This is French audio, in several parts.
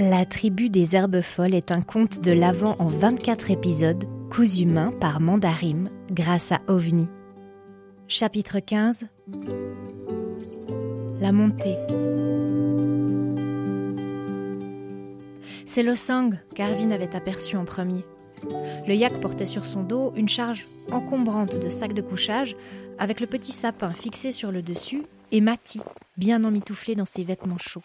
La tribu des herbes folles est un conte de l'Avent en 24 épisodes, cousu main par Mandarim grâce à OVNI. Chapitre 15 La montée. C'est le sang qu'Arvin avait aperçu en premier. Le yak portait sur son dos une charge encombrante de sacs de couchage, avec le petit sapin fixé sur le dessus et Mati, bien emmitouflé dans ses vêtements chauds.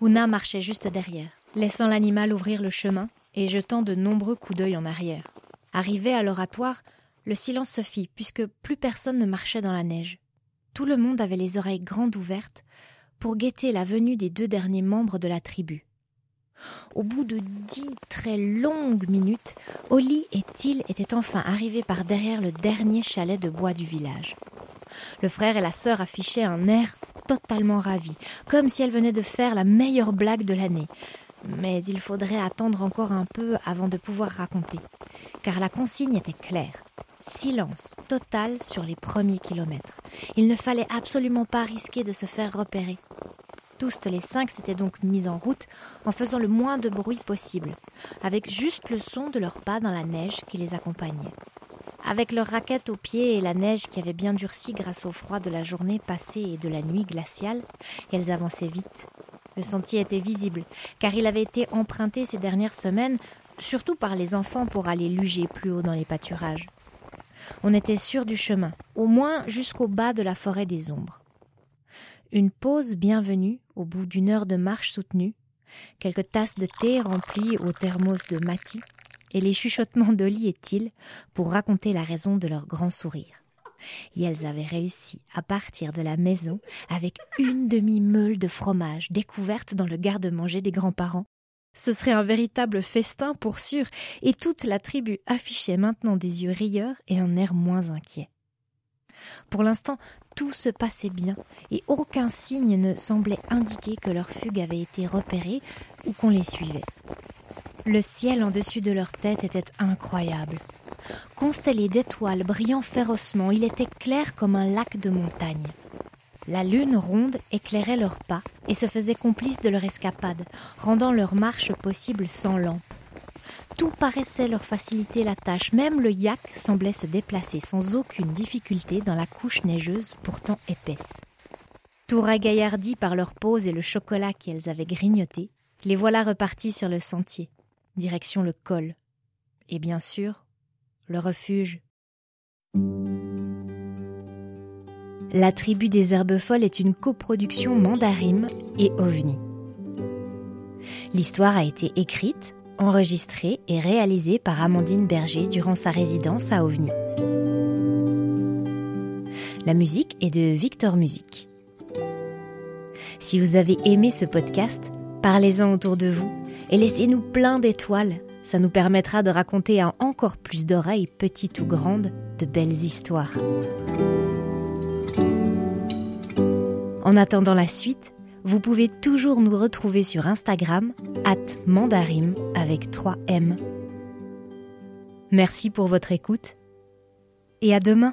Ouna marchait juste derrière, laissant l'animal ouvrir le chemin et jetant de nombreux coups d'œil en arrière. Arrivé à l'oratoire, le silence se fit, puisque plus personne ne marchait dans la neige. Tout le monde avait les oreilles grandes ouvertes pour guetter la venue des deux derniers membres de la tribu. Au bout de dix très longues minutes, Oli et Till étaient enfin arrivés par derrière le dernier chalet de bois du village. Le frère et la sœur affichaient un air totalement ravi, comme si elles venaient de faire la meilleure blague de l'année. Mais il faudrait attendre encore un peu avant de pouvoir raconter, car la consigne était claire. Silence total sur les premiers kilomètres. Il ne fallait absolument pas risquer de se faire repérer. Tous les cinq s'étaient donc mis en route en faisant le moins de bruit possible, avec juste le son de leurs pas dans la neige qui les accompagnait. Avec leurs raquettes aux pieds et la neige qui avait bien durci grâce au froid de la journée passée et de la nuit glaciale, elles avançaient vite. Le sentier était visible, car il avait été emprunté ces dernières semaines, surtout par les enfants pour aller luger plus haut dans les pâturages. On était sûr du chemin, au moins jusqu'au bas de la forêt des ombres. Une pause bienvenue au bout d'une heure de marche soutenue, quelques tasses de thé remplies au thermos de Mati, et les chuchotements d'Oli et Till pour raconter la raison de leur grand sourire. Et elles avaient réussi à partir de la maison avec une demi-meule de fromage découverte dans le garde-manger des grands-parents. Ce serait un véritable festin pour sûr, et toute la tribu affichait maintenant des yeux rieurs et un air moins inquiet. Pour l'instant, tout se passait bien et aucun signe ne semblait indiquer que leur fugue avait été repérée ou qu'on les suivait. Le ciel en dessus de leur tête était incroyable. Constellé d'étoiles brillant férocement, il était clair comme un lac de montagne. La lune ronde éclairait leurs pas et se faisait complice de leur escapade, rendant leur marche possible sans lampe. Tout paraissait leur faciliter la tâche, même le yak semblait se déplacer sans aucune difficulté dans la couche neigeuse pourtant épaisse. Tout ragaillardis par leur pose et le chocolat qu'elles avaient grignoté, les voilà repartis sur le sentier, direction le col, et bien sûr, le refuge. La tribu des herbes folles est une coproduction Mandarim et OVNI. L'histoire a été écrite, enregistrée et réalisée par Amandine Berger durant sa résidence à OVNI. La musique est de Victor Music. Si vous avez aimé ce podcast, parlez-en autour de vous et laissez-nous plein d'étoiles. Ça nous permettra de raconter à encore plus d'oreilles, petites ou grandes, de belles histoires. En attendant la suite, vous pouvez toujours nous retrouver sur Instagram, at mandarim avec 3 M. Merci pour votre écoute et à demain!